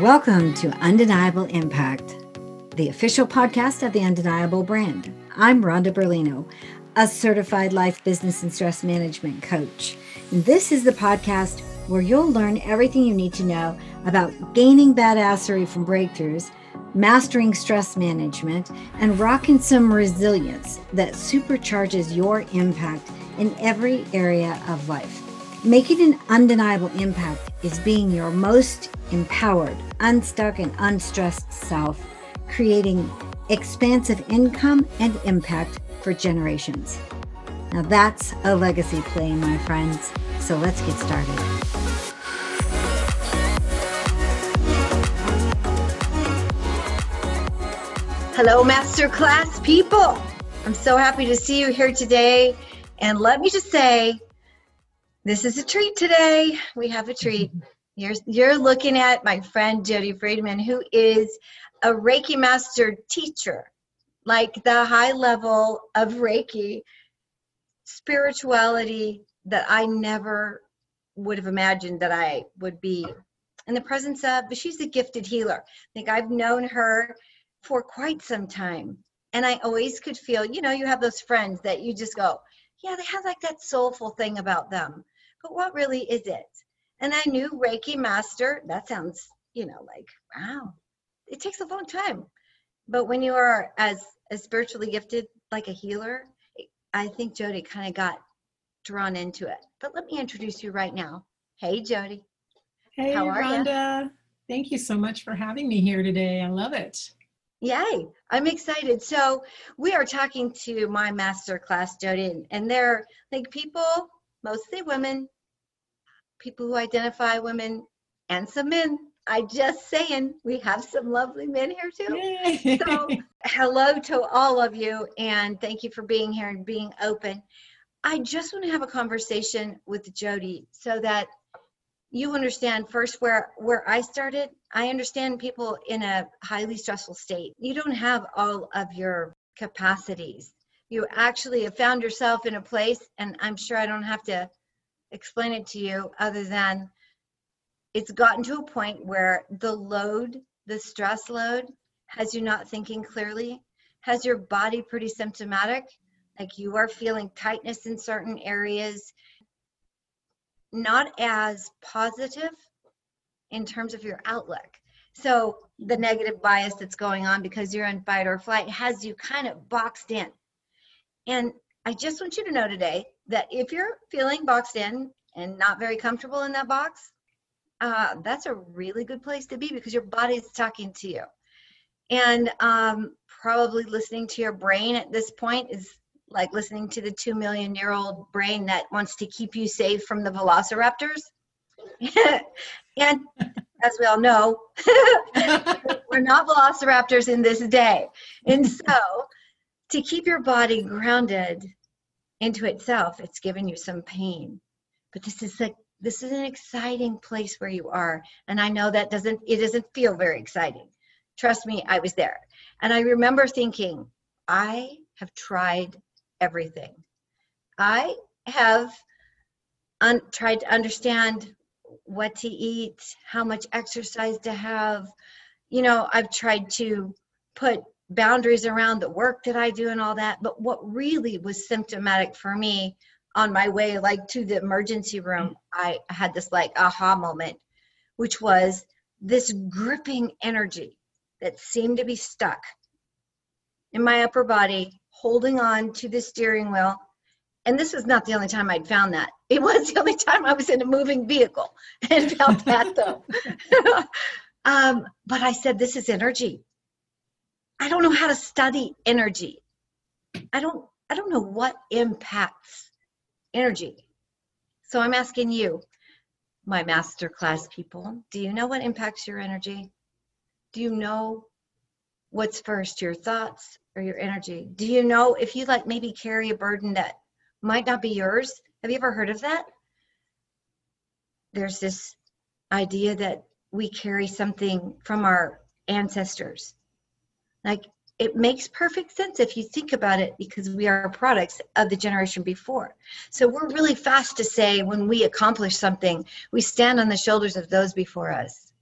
Welcome to Undeniable Impact, the official podcast of the Undeniable brand. I'm Rhonda Berlino, a certified life, business, and stress management coach. And this is the podcast where you'll learn everything you need to know about gaining badassery from breakthroughs, mastering stress management, and rocking some resilience that supercharges your impact in every area of life. Making an undeniable impact is being your most empowered, unstuck, and unstressed self, creating expansive income and impact for generations. Now that's a legacy play, my friends. So let's get started. Hello, Masterclass people. I'm so happy to see you here today. And let me just say, this is a treat today. We have a treat. You're, you're looking at my friend Jody Friedman, who is a Reiki master teacher, like the high level of Reiki spirituality that I never would have imagined that I would be in the presence of. But she's a gifted healer. I think I've known her for quite some time. And I always could feel, you know, you have those friends that you just go, yeah, they have like that soulful thing about them. But what really is it? And I knew Reiki Master, that sounds, you know, like, wow, it takes a long time. But when you are as, as spiritually gifted, like a healer, I think Jody kind of got drawn into it. But let me introduce you right now. Hey, Jody. Hey, How are Rhonda. You? Thank you so much for having me here today. I love it. Yay, I'm excited. So we are talking to my master class, Jody, and they're like people, mostly women, people who identify women, and some men. I just saying, we have some lovely men here too. Yay. So hello to all of you, and thank you for being here and being open. I just want to have a conversation with Jody so that you understand first where where I started. I understand people in a highly stressful state. You don't have all of your capacities. You actually have found yourself in a place, and I'm sure I don't have to explain it to you other than it's gotten to a point where the load, the stress load, has you not thinking clearly, has your body pretty symptomatic, like you are feeling tightness in certain areas, not as positive in terms of your outlook. So the negative bias that's going on because you're in fight or flight has you kind of boxed in. And I just want you to know today that if you're feeling boxed in and not very comfortable in that box, uh, that's a really good place to be because your body's talking to you. And um, probably listening to your brain at this point is like listening to the two million year old brain that wants to keep you safe from the velociraptors. and as we all know, we're not velociraptors in this day. And so, to keep your body grounded into itself, it's giving you some pain. But this is like this is an exciting place where you are, and I know that doesn't it doesn't feel very exciting. Trust me, I was there, and I remember thinking, I have tried everything. I have un- tried to understand what to eat, how much exercise to have. You know, I've tried to put boundaries around the work that I do and all that. But what really was symptomatic for me on my way like to the emergency room, I had this like aha moment, which was this gripping energy that seemed to be stuck in my upper body holding on to the steering wheel. And this was not the only time I'd found that. It was the only time I was in a moving vehicle and felt that though. um, but I said, this is energy. I don't know how to study energy. I don't I don't know what impacts energy. So I'm asking you, my master class people, do you know what impacts your energy? Do you know what's first, your thoughts or your energy? Do you know if you like maybe carry a burden that might not be yours? Have you ever heard of that? There's this idea that we carry something from our ancestors. Like it makes perfect sense if you think about it because we are products of the generation before. So we're really fast to say when we accomplish something, we stand on the shoulders of those before us.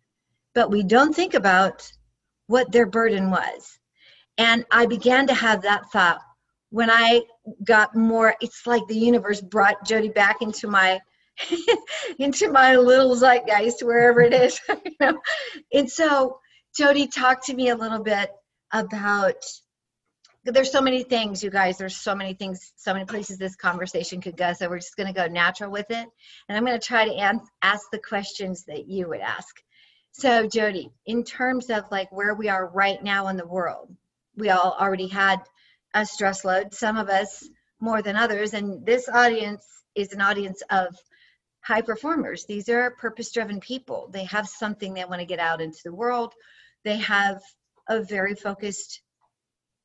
but we don't think about what their burden was. And I began to have that thought when I got more, it's like the universe brought Jody back into my into my little zeitgeist, wherever it is. you know? And so Jody talked to me a little bit about there's so many things, you guys. There's so many things, so many places this conversation could go. So we're just going to go natural with it, and I'm going to try to an- ask the questions that you would ask. So, Jody, in terms of like where we are right now in the world, we all already had a stress load. Some of us more than others, and this audience is an audience of high performers. These are purpose-driven people. They have something they want to get out into the world. They have a very focused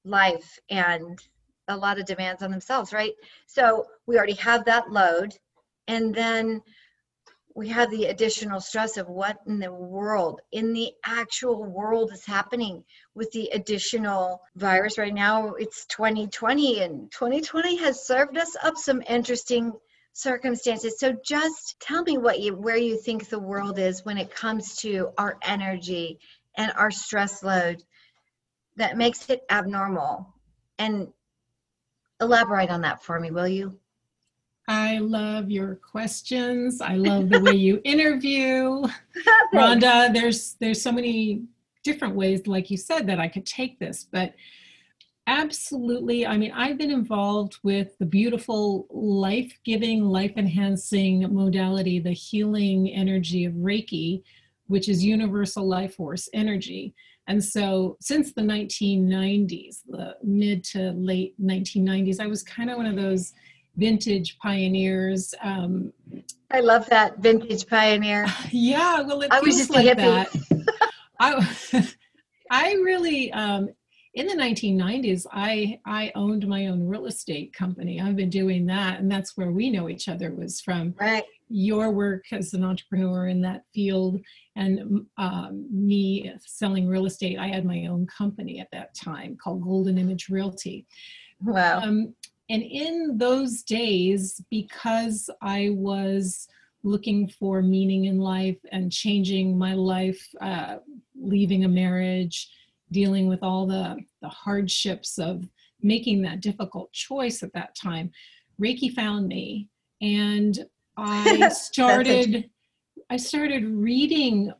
life and a lot of demands on themselves, right? So we already have that load. And then we have the additional stress of what in the world, in the actual world is happening with the additional virus right now. It's 2020 and 2020 has served us up some interesting circumstances. So just tell me what you where you think the world is when it comes to our energy and our stress load that makes it abnormal and elaborate on that for me will you i love your questions. I love the way you interview. Rhonda there's there's so many different ways like you said that i could take this but absolutely i mean i've been involved with the beautiful life-giving life-enhancing modality the healing energy of reiki which is universal life force energy. And so since the 1990s, the mid to late 1990s, I was kind of one of those vintage pioneers. Um, I love that vintage pioneer. Yeah, well, it I was just like that. I, I really, um, in the 1990s, I I owned my own real estate company. I've been doing that, and that's where we know each other was from. Right your work as an entrepreneur in that field and um, me selling real estate. I had my own company at that time called Golden Image Realty. Wow. Um, and in those days, because I was looking for meaning in life and changing my life, uh, leaving a marriage, dealing with all the, the hardships of making that difficult choice at that time, Reiki found me. And I started I started reading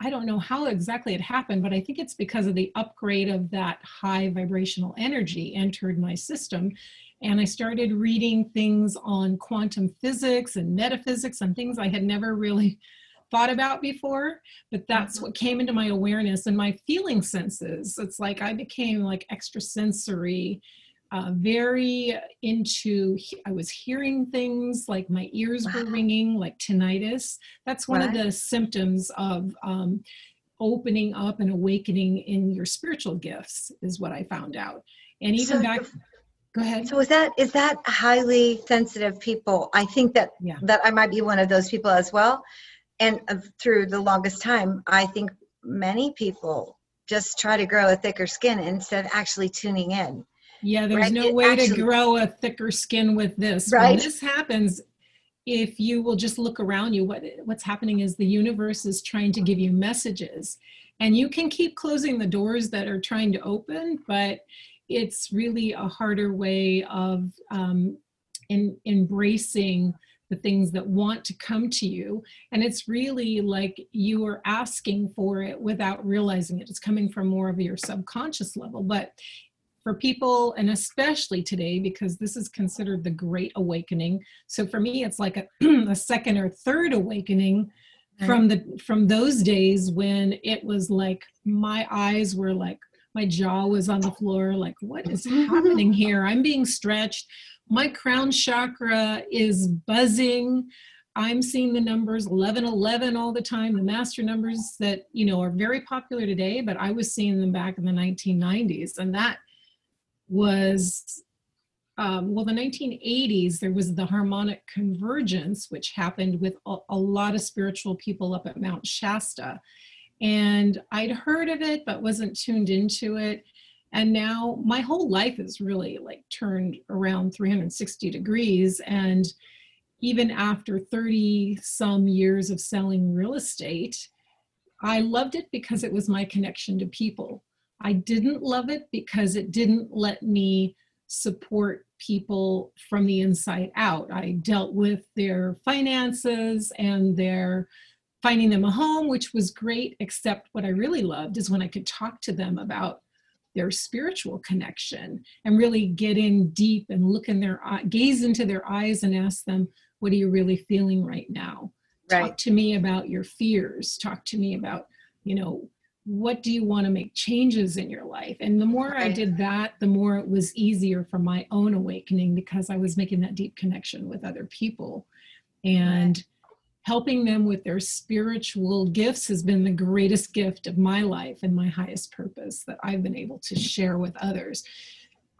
I don't know how exactly it happened, but I think it's because of the upgrade of that high vibrational energy entered my system. And I started reading things on quantum physics and metaphysics and things I had never really thought about before. But that's mm-hmm. what came into my awareness and my feeling senses. It's like I became like extrasensory uh, very into i was hearing things like my ears wow. were ringing like tinnitus. That's one of the symptoms of um, opening up and awakening in your spiritual gifts is what i found out. And even so, back go ahead. So is that is that highly sensitive people? I think that yeah. that i might be one of those people as well. And uh, through the longest time i think many people just try to grow a thicker skin instead of actually tuning in yeah, there's right? no it way actually, to grow a thicker skin with this. Right. When this happens, if you will just look around you, what what's happening is the universe is trying to give you messages. And you can keep closing the doors that are trying to open, but it's really a harder way of um, in, embracing the things that want to come to you. And it's really like you are asking for it without realizing it. It's coming from more of your subconscious level. But for people and especially today because this is considered the great awakening. So for me it's like a, a second or third awakening right. from the from those days when it was like my eyes were like my jaw was on the floor like what is happening here? I'm being stretched. My crown chakra is buzzing. I'm seeing the numbers 11 11 all the time the master numbers that you know are very popular today but i was seeing them back in the 1990s and that was um, well, the 1980s, there was the harmonic convergence, which happened with a, a, lot of spiritual people up at Mount Shasta. And I'd heard of it, but wasn't tuned into it. And now my whole life is really like turned around 360 degrees. And even after 30 some years of selling real estate, I loved it because it was my connection to people. I didn't love it because it didn't let me support people from the inside out. I dealt with their finances and their finding them a home, which was great, except what I really loved is when I could talk to them about their spiritual connection and really get in deep and look in their eye, gaze into their eyes and ask them, what are you really feeling right now? Right. Talk to me about your fears. Talk to me about, you know, what do you want to make changes in your life? And the more I did that, the more it was easier for my own awakening because I was making that deep connection with other people. And helping them with their spiritual gifts has been the greatest gift of my life and my highest purpose that I've been able to share with others.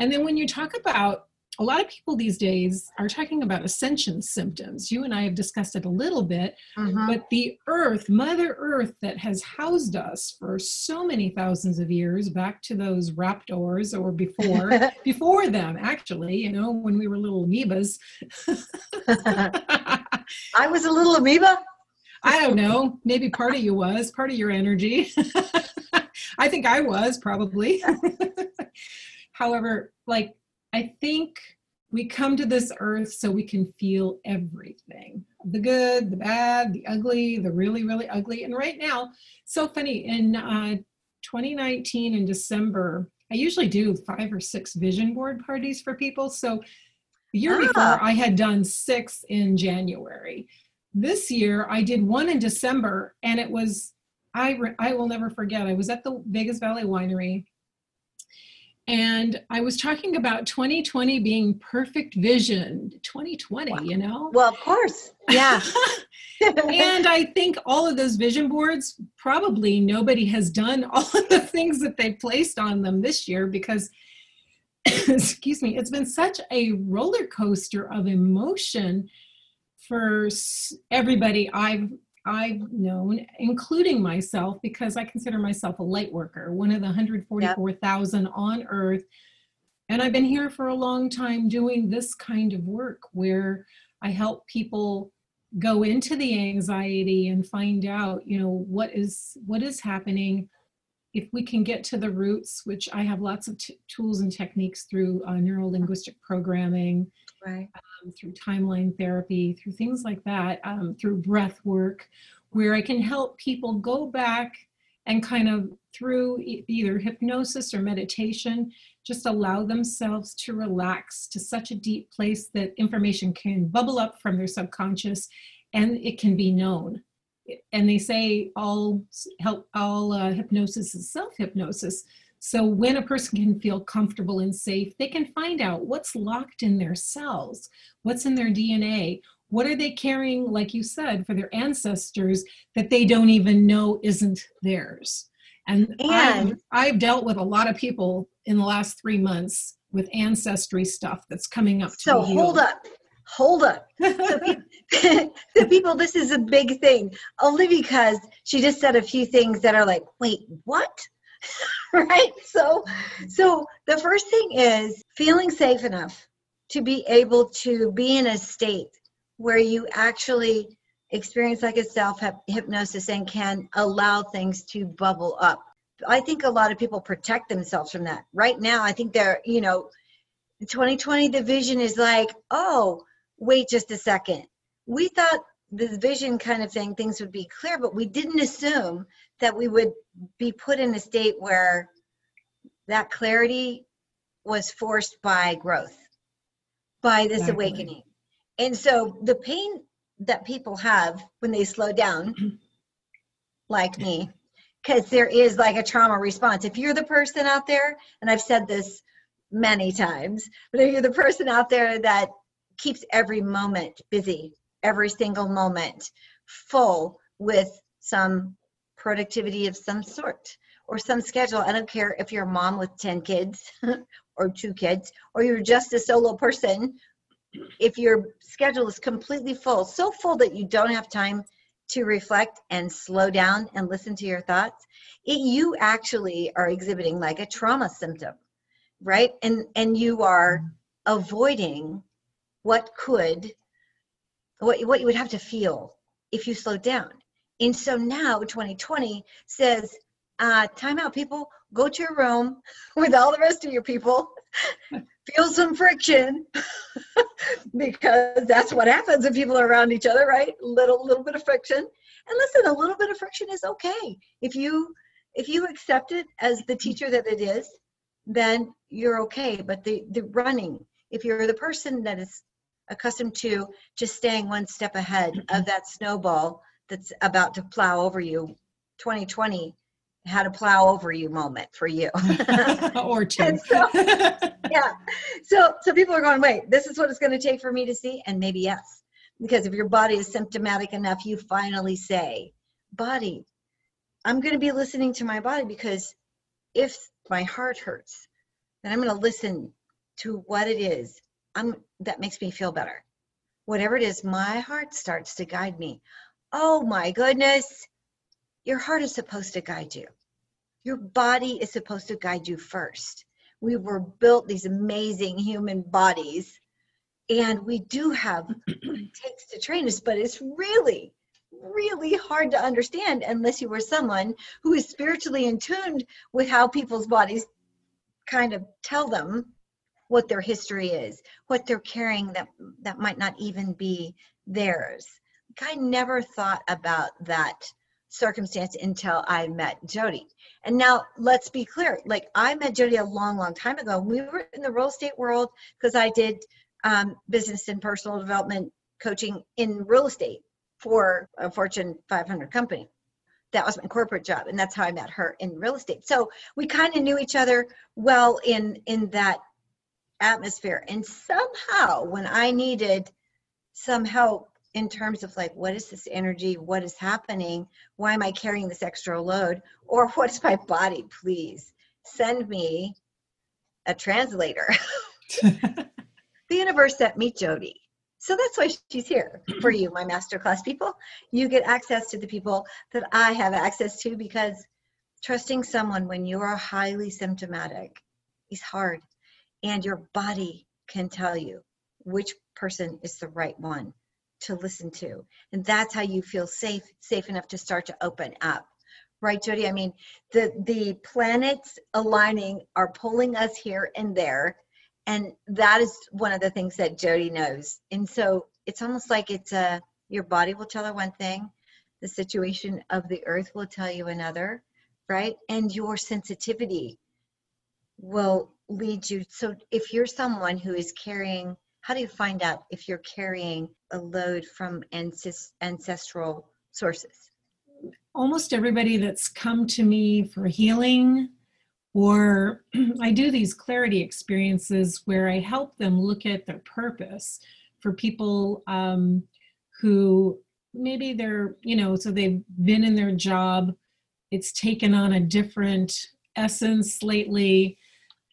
And then when you talk about a lot of people these days are talking about ascension symptoms. You and I have discussed it a little bit, Mhm. but the earth, Mother Earth, that has housed us for so many thousands of years, back to those raptors or before, before them, actually, you know, when we were little amoebas. I was a little amoeba. I don't know. Maybe part of you was, part of your energy. I think I was probably. However, like, I think we come to this earth so we can feel everything the good, the bad, the ugly, the really, really ugly. And right now, so funny, in uh, 2019 in December, I usually do five or six vision board parties for people. So the year Ah. before, I had done six in January this year i did one in december and it was i re- i will never forget i was at the vegas valley winery and i was talking about 2020 being perfect vision 2020 Wow. you know Well, of course. Yeah. and i think all of those vision boards probably nobody has done all of the things that they placed on them this year because excuse me it's been such a roller coaster of emotion for everybody I've I've known, including myself, because I consider myself a light worker, one of the 144,000 on earth. And I've been here for a long time doing this kind of work where I help people go into the anxiety and find out, you know, what is what is happening. If we can get to the roots, which I have lots of t- tools and techniques through uh, neuro linguistic programming, right. um, through timeline therapy, through things like that, um, through breath work, where I can help people go back and kind of through e- either hypnosis or meditation, just allow themselves to relax to such a deep place that information can bubble up from their subconscious and it can be known. And they say all help, all uh, hypnosis is self hypnosis. So when a person can feel comfortable and safe, they can find out what's locked in their cells, what's in their DNA, what are they carrying, like you said, for their ancestors that they don't even know isn't theirs. And, I've, I've dealt with a lot of people in the last three months with ancestry stuff that's coming up. To So be hold up. Hold up. So, peop- so people, this is a big thing. Only because she just said a few things that are like, wait, what? right? So, so the first thing is feeling safe enough to be able to be in a state where you actually experience like a self hypnosis and can allow things to bubble up. I think a lot of people protect themselves from that. Right now, I think they're, you know, 2020 the vision is like, oh, wait just a second. We thought the vision kind of thing things would be clear, but we didn't assume that we would be put in a state where that clarity was forced by growth, by this Exactly. awakening. And so the pain that people have when they slow down, like me, because there is like a trauma response. If you're the person out there, and I've said this many times, but if you're the person out there that keeps every moment busy, every single moment full with some productivity of some sort or some schedule. I don't care if you're a mom with 10 kids or two kids, or you're just a solo person. If your schedule is completely full, so full that you don't have time to reflect and slow down and listen to your thoughts, it, you actually are exhibiting like a trauma symptom, right? And and you are avoiding what could what what you would have to feel if you slowed down. And so now 2020 says, uh, time out, people, go to your room with all the rest of your people, feel some friction because that's what happens when people are around each other, right? Little little bit of friction. And listen, a little bit of friction is okay. If you if you accept it as the teacher that it is, then you're okay. But the the running, if you're the person that is accustomed to just staying one step ahead of that snowball that's about to plow over you, 2020 had a plow over you moment for you. or two. So, yeah. So so people are going, wait, this is what it's going to take for me to see, and maybe yes, because if your body is symptomatic enough, you finally say, body, I'm going to be listening to my body because if my heart hurts, then I'm going to listen to what it is I'm, that makes me feel better. Whatever it is, my heart starts to guide me. Oh my goodness, your heart is supposed to guide you. Your body is supposed to guide you first. We were built these amazing human bodies, and we do have what it takes to train us, but it's really really hard to understand unless you were someone who is spiritually in tune with how people's bodies kind of tell them what their history is, what they're carrying that that might not even be theirs. I never thought about that circumstance until I met Jody. And now let's be clear, like I met Jody a long, long time ago. We were in the real estate world because I did um, business and personal development coaching in real estate for a Fortune 500 company. That was my corporate job, and that's how I met her in real estate. So we kind of knew each other well in in that atmosphere. And somehow, when I needed some help in terms of like, what is this energy? What is happening? Why am I carrying this extra load? Or what is my body? Please send me a translator. the universe sent me Jody. So that's why she's here for you, my masterclass people. You get access to the people that I have access to because trusting someone when you are highly symptomatic is hard. And your body can tell you which person is the right one to listen to. And that's how you feel safe, safe enough to start to open up. Right, Jody? I mean, the the planets aligning are pulling us here and there and that is one of the things that Jody knows. And so it's almost like it's a your body will tell her one thing, the situation of the earth will tell you another, right? And your sensitivity will lead you. So if you're someone who is carrying, how do you find out if you're carrying a load from ancestral sources? Almost everybody that's come to me for healing or I do these clarity experiences where I help them look at their purpose for people um, who maybe they're, you know, so they've been in their job, it's taken on a different essence lately.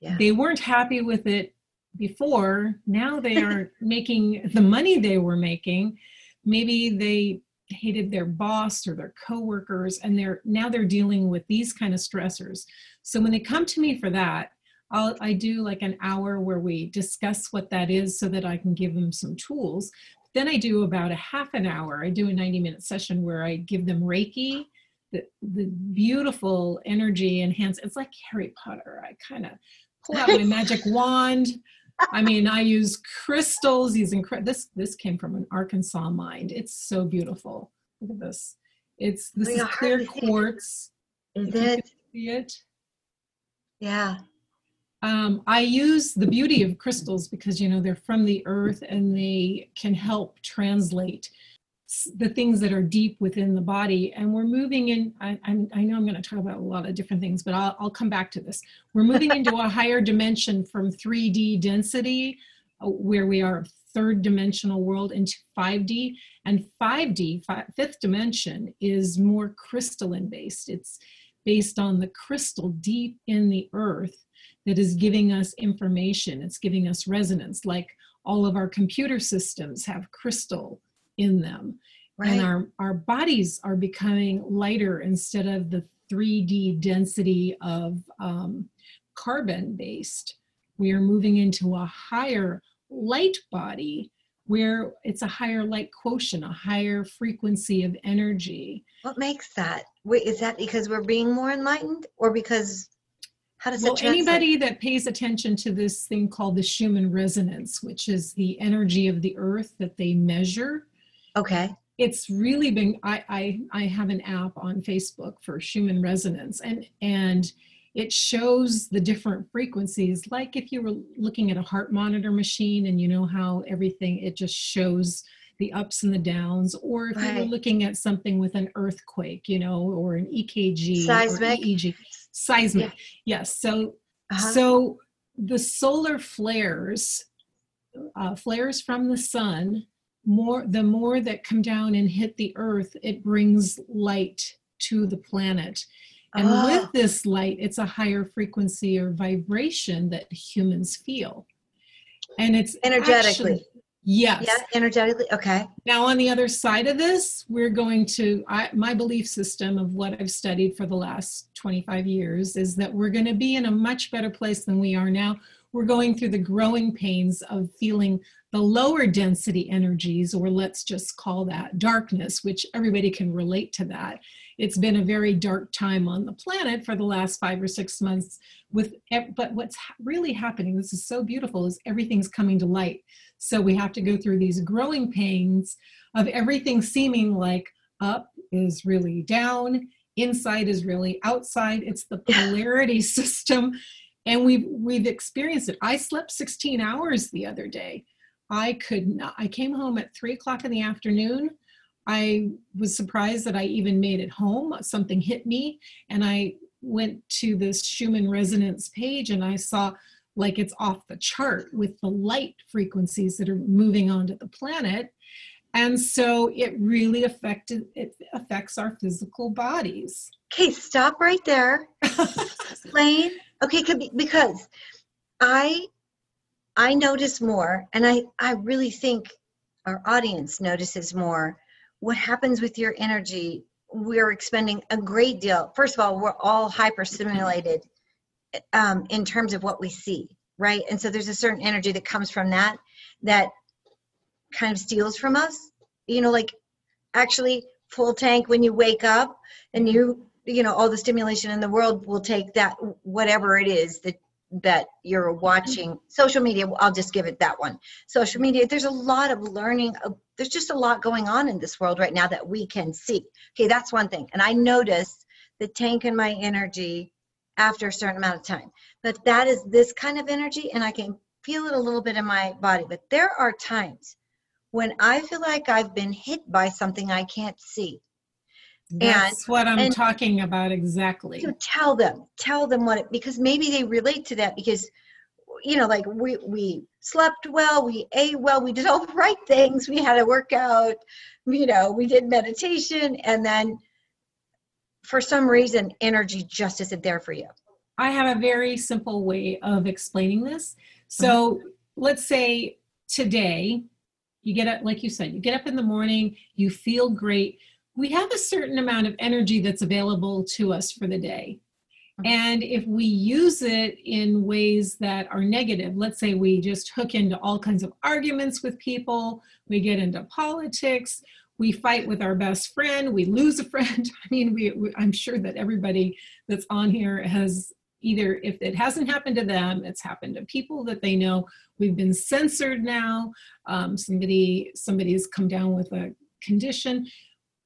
Yeah. They weren't happy with it before. Now they are making the money they were making. Maybe they hated their boss or their coworkers and they're now they're dealing with these kind of stressors so when they come to me for that I'll, i do like an hour where we discuss what that is so that i can give them some tools then i do about a half an hour i do a 90 minute session where i give them reiki the, the beautiful energy enhance it's like harry potter i kind of pull out my magic wand I mean, I use crystals. These incredible. This this came from an Arkansas mind. It's so beautiful. Look at this. It's this is clear quartz. Is it? See it? Yeah. Um, I use the beauty of crystals because you know they're from the earth and they can help translate the things that are deep within the body. And we're moving in i, I know i'm going to talk about a lot of different things but I'll, I'll come back to this. We're moving into a higher dimension from 3d density uh, where we are third dimensional world into 5d and 5d fi- fifth dimension is more crystalline based. It's based on the crystal deep in the earth that is giving us information. It's giving us resonance. Like all of our computer systems have crystal in them. Right. And our, our bodies are becoming lighter instead of the 3D density of um, carbon based. We are moving into a higher light body where it's a higher light quotient, a higher frequency of energy. What makes that? Wait, is that because we're being more enlightened or because how does well, anybody that pays attention to this thing called the Schumann resonance, which is the energy of the earth that they measure, Okay. it's really been I, I i have an app on facebook for schumann resonance and and it shows the different frequencies like if you were looking at a heart monitor machine and you know how everything it just shows the ups and the downs or if you were looking at something with an earthquake you know or an ekg Seismic. eeg seismic yes so Uh-huh. so the solar flares, uh, flares from the sun, more the more that come down and hit the earth, it brings light to the planet. And Ah. with this light, it's a higher frequency or vibration that humans feel. And it's Energetically. actually- yes. yeah, energetically. Okay. Now, on the other side of this, we're going to, I, my belief system of what I've studied for the last 25 years is that we're going to be in a much better place than we are now. We're going through the growing pains of feeling the lower density energies, or let's just call that darkness, which everybody can relate to that. It's been a very dark time on the planet for the last five or six months. With, but what's really happening, this is so beautiful, is everything's coming to light. So we have to go through these growing pains of everything seeming like up is really down, inside is really outside. It's the polarity system. And we've we've experienced it. I slept 16 hours the other day. I could not I came home at three o'clock in the afternoon. I was surprised that I even made it home. Something hit me, and I went to this Schumann resonance page and I saw like it's off the chart with the light frequencies that are moving onto the planet and so it really affected it affects our physical bodies Okay, stop right there. Explain. Okay, could be- because I I notice more, and I I really think our audience notices more. What happens with your energy? We're expending a great deal. First of all, we're all hyperstimulated um, in terms of what we see, right? And so there's a certain energy that comes from that that kind of steals from us. You know, like actually full tank when you wake up and you you know all the stimulation in the world will take that whatever it is that that you're watching mm-hmm. social media i'll just give it that one. Social media there's a lot of learning of, there's just a lot going on in this world right now that we can see. Okay that's one thing and i notice the tank in my energy after a certain amount of time but that is this kind of energy and i can feel it a little bit in my body but there are times when i feel like i've been hit by something i can't see that's what i'm and- talking about exactly so tell them tell them what it because maybe they relate to that because you know like we we slept well we ate well we did all the right things we had a workout you know we did meditation and then for some reason energy just isn't there for you I have a very simple way of explaining this. So uh-huh. let's say today, you get up, like you said, you get up in the morning, you feel great. We have a certain amount of energy that's available to us for the day. And if we use it in ways that are negative, let's say we just hook into all kinds of arguments with people, we get into politics, we fight with our best friend, we lose a friend. I mean, we, we I'm sure that everybody that's on here has either if it hasn't happened to them it's happened to people that they know we've been censored now um, somebody somebody's come down with a condition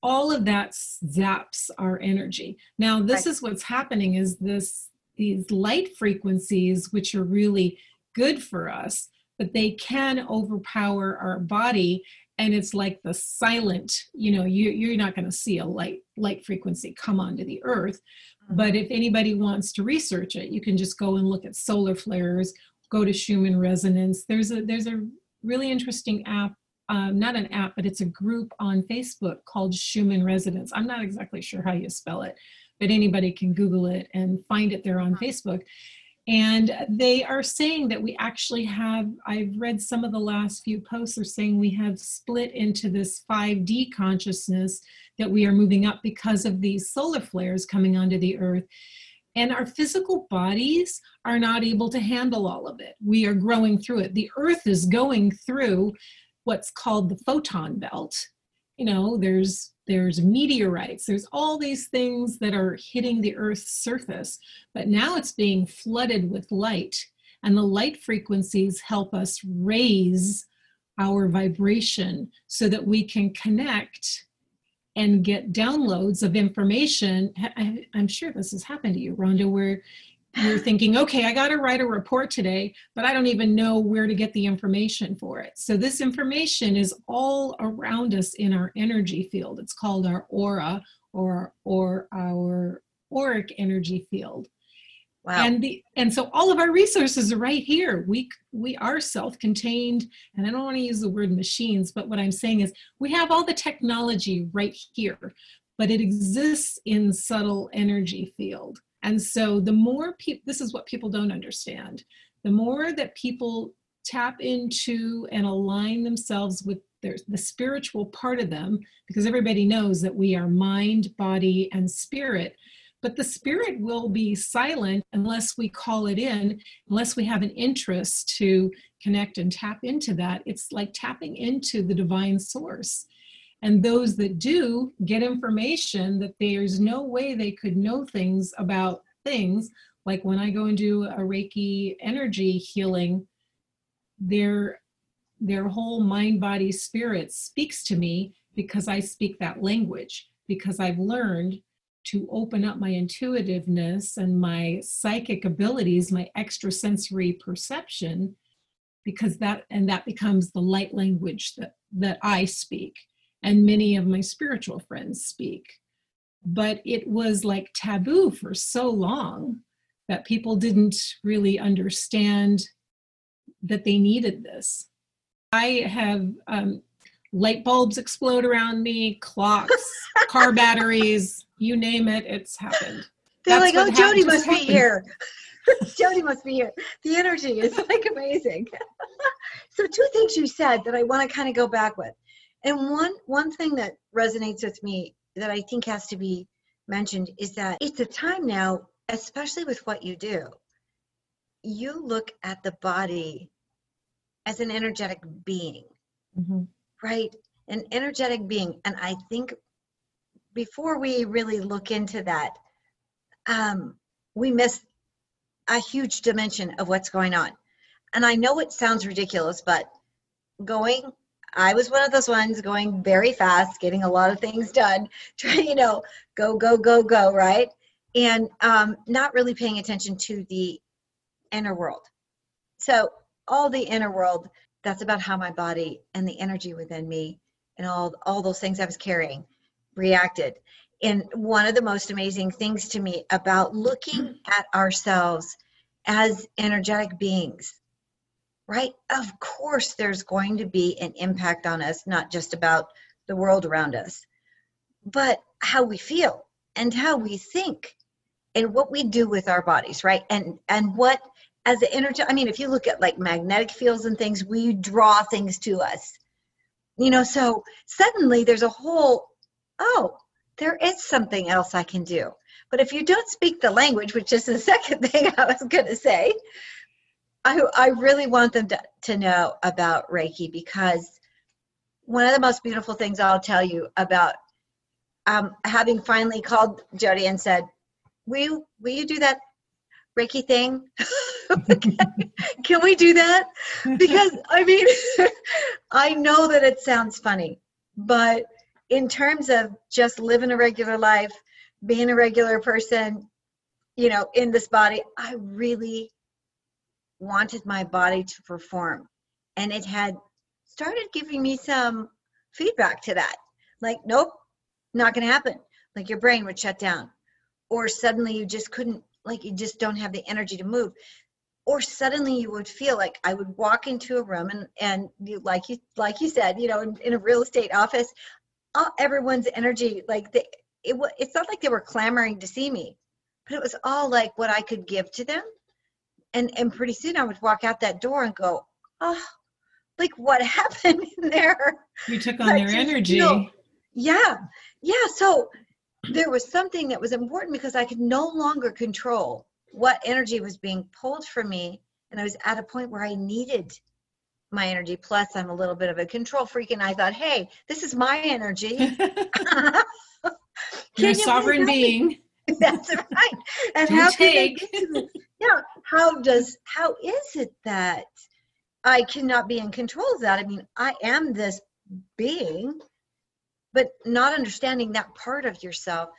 all of that zaps our energy now this Right. is what's happening is this these light frequencies which are really good for us but they can overpower our body and it's like the silent you know you, you're not going to see a light light frequency come onto the earth mm-hmm. but if anybody wants to research it, you can just go and look at solar flares, go to Schumann resonance. There's a there's a really interesting app, um, not an app, but it's a group on Facebook called Schumann Resonance. I'm not exactly sure how you spell it, but anybody can Google it and find it there on Facebook. And they are saying that we actually have, I've read some of the last few posts are saying we have split into this 5D consciousness that we are moving up because of these solar flares coming onto the earth. And our physical bodies are not able to handle all of it. We are growing through it. The earth is going through what's called the photon belt. You know, there's there's meteorites, there's all these things that are hitting the Earth's surface, but now it's being flooded with light. And the light frequencies help us raise our vibration so that we can connect and get downloads of information. I, am sure this has happened to you, Rhonda, where you're thinking, okay, I got to write a report today, but I don't even know where to get the information for it. So, this information is all around us in our energy field. It's called our aura or, or our auric energy field. Wow. And the and so all of our resources are right here. We we are self-contained, and I don't want to use the word machines, but what I'm saying is we have all the technology right here, but it exists in subtle energy field. And so the more people, this is what people don't understand. The more that people tap into and align themselves with their, the spiritual part of them, because everybody knows that we are mind, body, and spirit. But the spirit will be silent unless we call it in, unless we have an interest to connect and tap into that. It's like tapping into the divine source. And those that do get information that there's no way they could know things about things. Like when I go and do a Reiki energy healing, their their whole mind, body, spirit speaks to me because I speak that language, because I've learned to open up my intuitiveness and my psychic abilities, my extrasensory perception, because that and that becomes the light language that that I speak and many of my spiritual friends speak. But it was like taboo for so long that people didn't really understand that they needed this. I have um, light bulbs explode around me, clocks, car batteries, you name it, it's happened. They're That's like, oh, Jody must happened. be here. Jody must be here. The energy is like amazing. so two things you said that I want to kind of go back with. And one one thing that resonates with me that I think has to be mentioned is that it's a time now, especially with what you do. You look at the body as an energetic being, mm-hmm. right? An energetic being. And I think before we really look into that, um, we miss a huge dimension of what's going on. And I know it sounds ridiculous, but going I was one of those ones going very fast, getting a lot of things done, trying, you know, go, go, go, go, right? And um, not really paying attention to the inner world. So, all the inner world, that's about how my body and the energy within me and all, all those things I was carrying reacted. And one of the most amazing things to me about looking at ourselves as energetic beings right? Of course, there's going to be an impact on us, not just about the world around us, but how we feel and how we think and what we do with our bodies, right? And and what as the energy, I mean, if you look at like magnetic fields and things, we draw things to us. You know, so suddenly there's a whole, oh, there is something else I can do. But if you don't speak the language, which is the second thing I was going to say, I, I really want them to, to know about Reiki because one of the most beautiful things I'll tell you about um, having finally called Jody and said, will you, will you do that Reiki thing? Can we do that? Because I mean, I know that it sounds funny, but in terms of just living a regular life, being a regular person, you know, in this body, I really wanted my body to perform. And it had started giving me some feedback to that. Like, nope, not going to happen. Like your brain would shut down. Or suddenly you just couldn't, like, you just don't have the energy to move. Or suddenly you would feel like I would walk into a room and, and you, like you, like you said, you know, in, in a real estate office, all, everyone's energy, like the, it, it's not like they were clamoring to see me, but it was all like what I could give to them and and pretty soon I would walk out that door and go, oh, like what happened in there? You took on their energy. Feel, yeah, yeah. So there was something that was important because I could no longer control what energy was being pulled from me, and I was at a point where I needed my energy. Plus, I'm a little bit of a control freak, and I thought, hey, this is my energy. You're a sovereign please help me? being. That's right. And Do how can I yeah, how does how is it that I cannot be in control of that? I mean, I am this being, but not understanding that part of yourself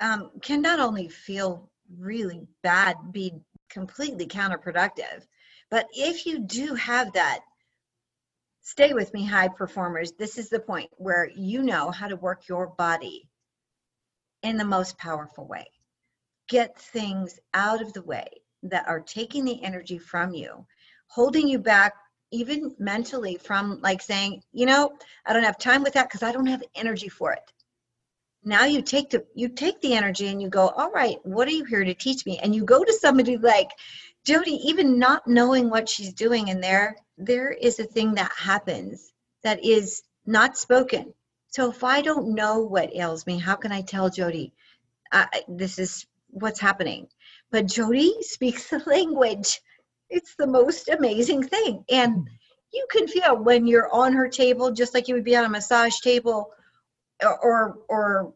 um, can not only feel really bad, be completely counterproductive, but if you do have that, stay with me, high performers. This is the point where you know how to work your body in the most powerful way. Get things out of the way that are taking the energy from you, holding you back, even mentally, from like saying, you know, I don't have time with that because I don't have energy for it. Now you take the you take the energy and you go, all right, what are you here to teach me? And you go to somebody like Jodi, even not knowing what she's doing, and there there is a thing that happens that is not spoken. So if I don't know what ails me, how can I tell Jodi, this is what's happening? But Jodi speaks the language. It's the most amazing thing. And you can feel when you're on her table, just like you would be on a massage table or, or,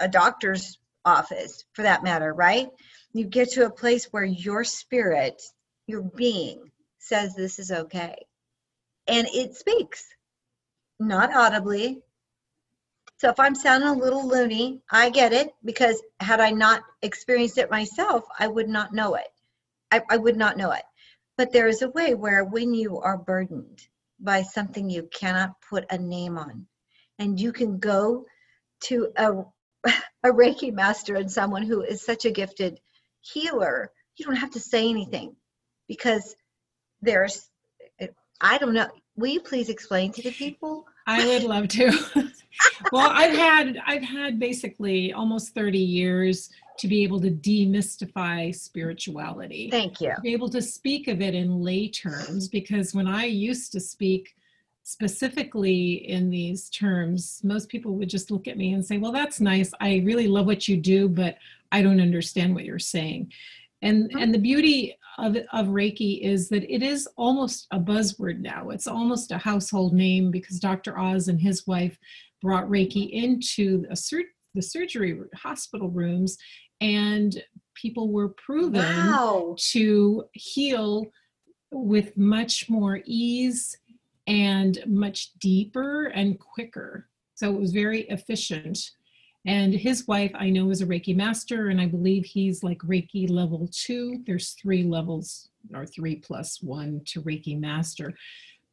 a doctor's office for that matter, right? You get to a place where your spirit, your being says this is okay. And it speaks, not audibly, so if I'm sounding a little loony, I get it because had I not experienced it myself, I would not know it. I, I would not know it. But there is a way where when you are burdened by something you cannot put a name on, and you can go to a, a Reiki master and someone who is such a gifted healer, you don't have to say anything because there's, I don't know. Will you please explain to the people? I would love to. well, I've had I've had basically almost 30 years to be able to demystify spirituality. Thank you. to be able to speak of it in lay terms because when I used to speak specifically in these terms, most people would just look at me and say, Well, that's nice. I really love what you do, but I don't understand what you're saying. And, Mhm. and the beauty of, of Reiki is that it is almost a buzzword now. It's almost a household name because Dr. Oz and his wife brought Reiki into a sur- the surgery hospital rooms, and people were proven Wow. to heal with much more ease and much deeper and quicker. So it was very efficient. And his wife, I know, is a Reiki master, and I believe he's like Reiki level two. There's three levels, or three plus one to Reiki master.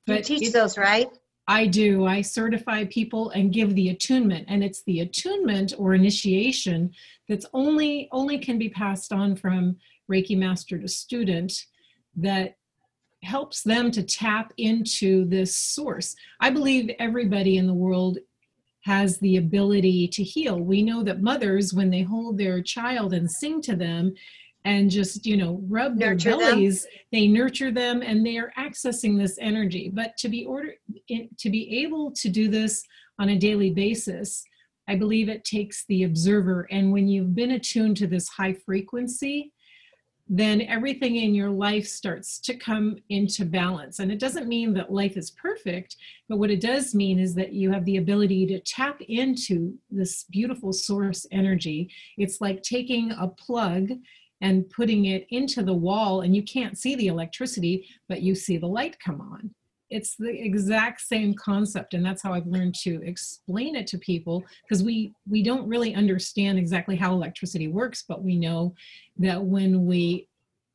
You teach it- those, right? I do. I certify people and give the attunement, and it's the attunement or initiation that's only only can be passed on from Reiki master to student that helps them to tap into this source. I believe everybody in the world has the ability to heal. We know that mothers, when they hold their child and sing to them and just, you know, rub Nurture their them. bellies, they nurture them and they are accessing this energy. But to be order to be able to do this on a daily basis, I believe it takes the observer. And when you've been attuned to this high frequency, then everything in your life starts to come into balance. And it doesn't mean that life is perfect, but what it does mean is that you have the ability to tap into this beautiful source energy. It's like taking a plug and putting it into the wall, and you can't see the electricity, but you see the light come on. It's the exact same concept, and that's how I've learned to explain it to people because we we don't really understand exactly how electricity works, but we know that when we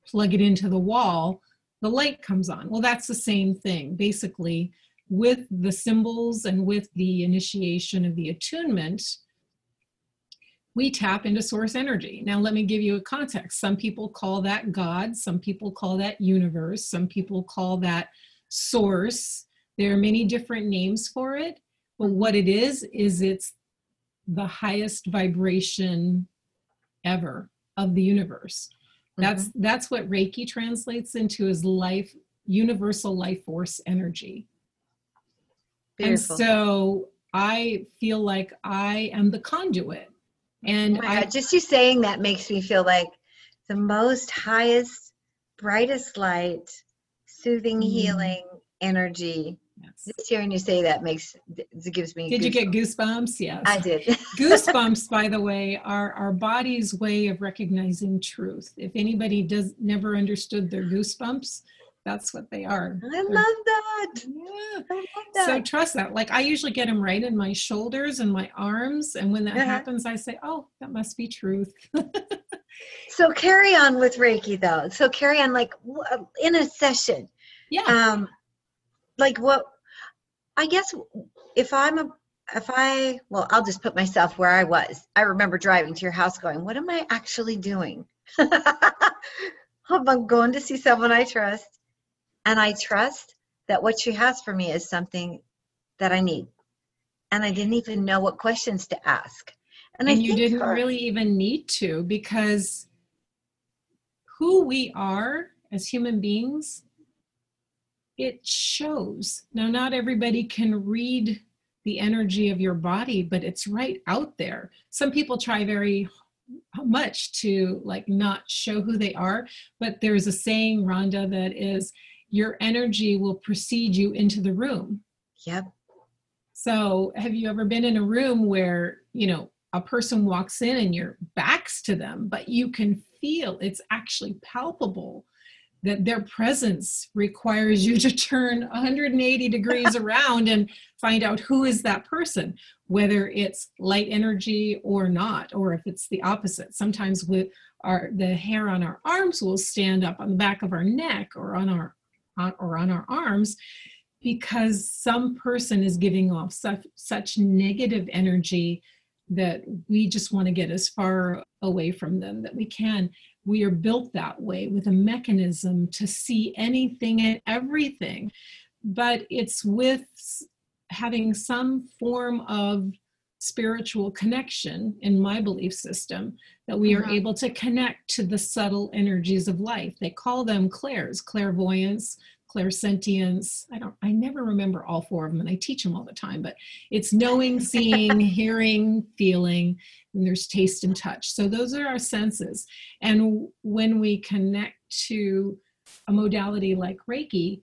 plug it into the wall, the light comes on. Well, that's the same thing. Basically, with the symbols and with the initiation of the attunement, we tap into source energy. Now, let me give you a context. Some people call that God, some people call that universe, some people call that source. There are many different names for it, but what it is, is it's the highest vibration ever of the universe. Mm-hmm. That's that's what Reiki translates into is life, universal life force energy. Beautiful. And so I feel like I am the conduit. And Oh I God, just you saying that makes me feel like the most highest, brightest light, soothing, Mm. healing energy. Yes. Just hearing you say that makes it gives me. Did you get goosebumps. goosebumps? Yes. I did. goosebumps by the way are our body's way of recognizing truth if anybody does never understood their goosebumps that's what they are I love that. yeah I love that. so trust that like i usually get them right in my shoulders and my arms and when that Uh-huh. happens i say oh that must be truth So carry on with Reiki though. So carry on like in a session. yeah Um like what I guess if I'm a if I well I'll just put myself where I was. I remember driving to your house going, what am I actually doing? I'm going to see someone I trust and I trust that what she has for me is something that I need. And I didn't even know what questions to ask. and, I you didn't for- really even need to because who we are as human beings it shows now not everybody can read the energy of your body but it's right out there some people try very much to like not show who they are but there's a saying rhonda that is your energy will precede you into the room Yep. so, have you ever been in a room where, you know, a person walks in and your back's to them, but you can feel it's actually palpable that their presence requires you to turn 180 degrees around and find out who is that person, whether it's light energy or not, or if it's the opposite. Sometimes with our the hair on our arms will stand up on the back of our neck or on our or on our arms because some person is giving off such such negative energy that we just want to get as far away from them that we can. We are built that way with a mechanism to see anything and everything but it's with having some form of spiritual connection in my belief system that we are Mhm. able to connect to the subtle energies of life they call them clairs clairvoyance clairsentience. I don't, I never remember all four of them and I teach them all the time, but it's knowing, seeing, hearing, feeling, and there's taste and touch. So those are our senses. And when we connect to a modality like Reiki,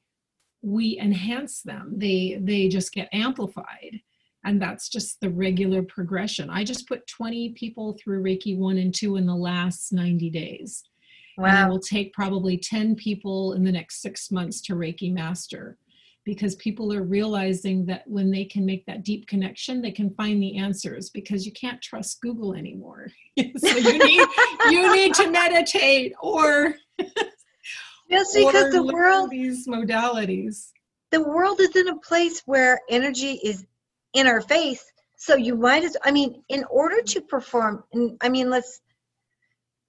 we enhance them. They they just get amplified. And that's just the regular progression. I just put 20 people through Reiki 1 and 2 in the last 90 days. And it will take probably 10 people in the next six months to Reiki master because people are realizing that when they can make that deep connection, they can find the answers because you can't trust Google anymore. so you need you need to meditate or, Just because the world these modalities. the world is in a place where energy is in our face so you might as i mean in order to perform i mean let's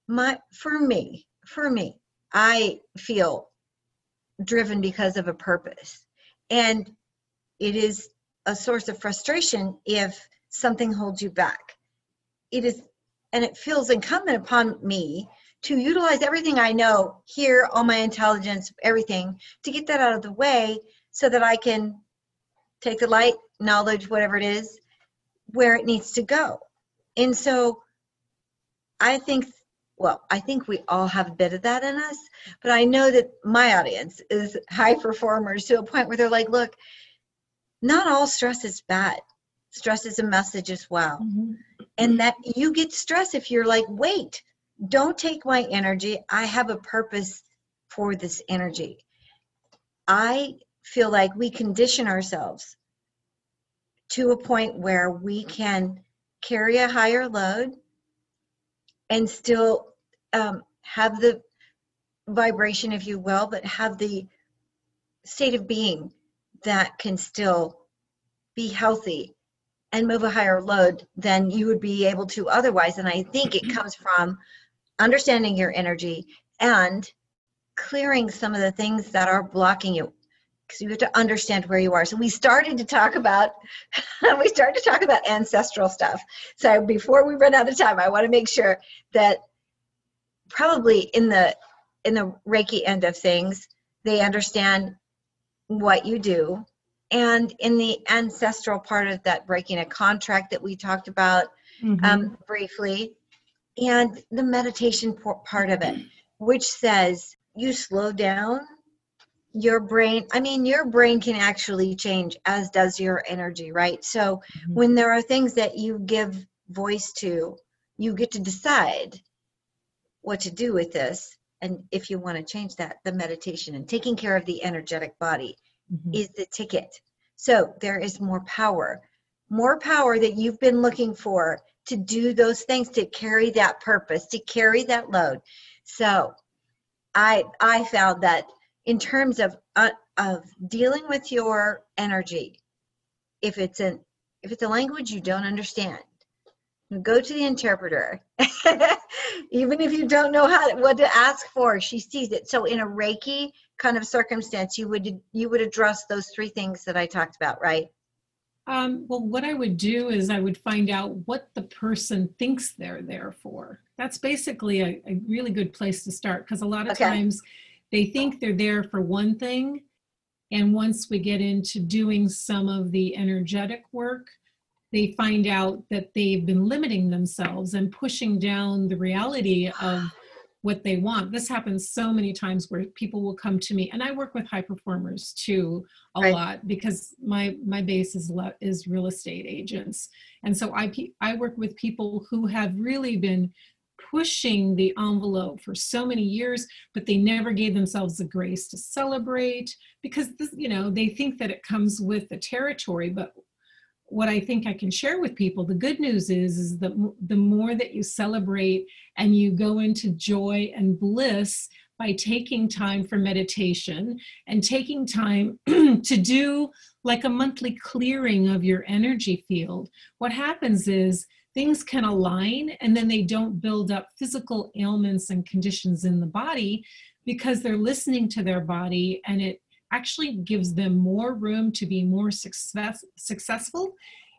my for me for me i feel driven because of a purpose. And it is a source of frustration if something holds you back. It is and it feels incumbent upon me to utilize everything i know here all my intelligence everything to get that out of the way so that I can take the light, knowledge, whatever it is, where it needs to go. And so I think, well, I think we all have a bit of that in us, but I know that my audience is high performers to a point where they're like, look, not all stress is bad. Stress is a message as well. Mm-hmm. And that you get stressed if you're like, wait, don't take my energy. I have a purpose for this energy. I feel like we condition ourselves to a point where we can carry a higher load and still um, have the vibration, if you will, but have the state of being that can still be healthy and move a higher load than you would be able to otherwise. And I think it comes from understanding your energy and clearing some of the things that are blocking you because you have to understand where you are. So we started to talk about we started to talk about ancestral stuff. So before we run out of time i want to make sure that probably in the in the reiki end of things they understand what you do. And in the ancestral part of that breaking a contract that we talked about Mhm. um, briefly, and the meditation part of it, which says you slow down, your brain i mean your brain can actually change as does your energy right so Mhm. when there are things that you give voice to you get to decide what to do with this and if you want to change that the meditation and taking care of the energetic body Mhm. is the ticket so there is more power more power that you've been looking for to do those things to carry that purpose to carry that load so i i found that in terms of uh, of dealing with your energy if it's an if it's a language you don't understand go to the interpreter even if you don't know how what to ask for she sees it so in a reiki kind of circumstance you would you would address those three things that i talked about right Um, well, what I would do is I would find out what the person thinks they're there for. That's basically a, a really good place to start because a lot of Okay. times they think they're there for one thing. And once we get into doing some of the energetic work, they find out that they've been limiting themselves and pushing down the reality of ah. what they want. This happens so many times where people will come to me, and I work with high performers too a Right. lot because my my base is le- is real estate agents, and so I pe- I work with people who have really been pushing the envelope for so many years, but they never gave themselves the grace to celebrate because this, you know they think that it comes with the territory, but what I think I can share with people, the good news is, is that the more that you celebrate and you go into joy and bliss by taking time for meditation and taking time to do like a monthly clearing of your energy field, what happens is things can align and then they don't build up physical ailments and conditions in the body because they're listening to their body and it actually gives them more room to be more success, successful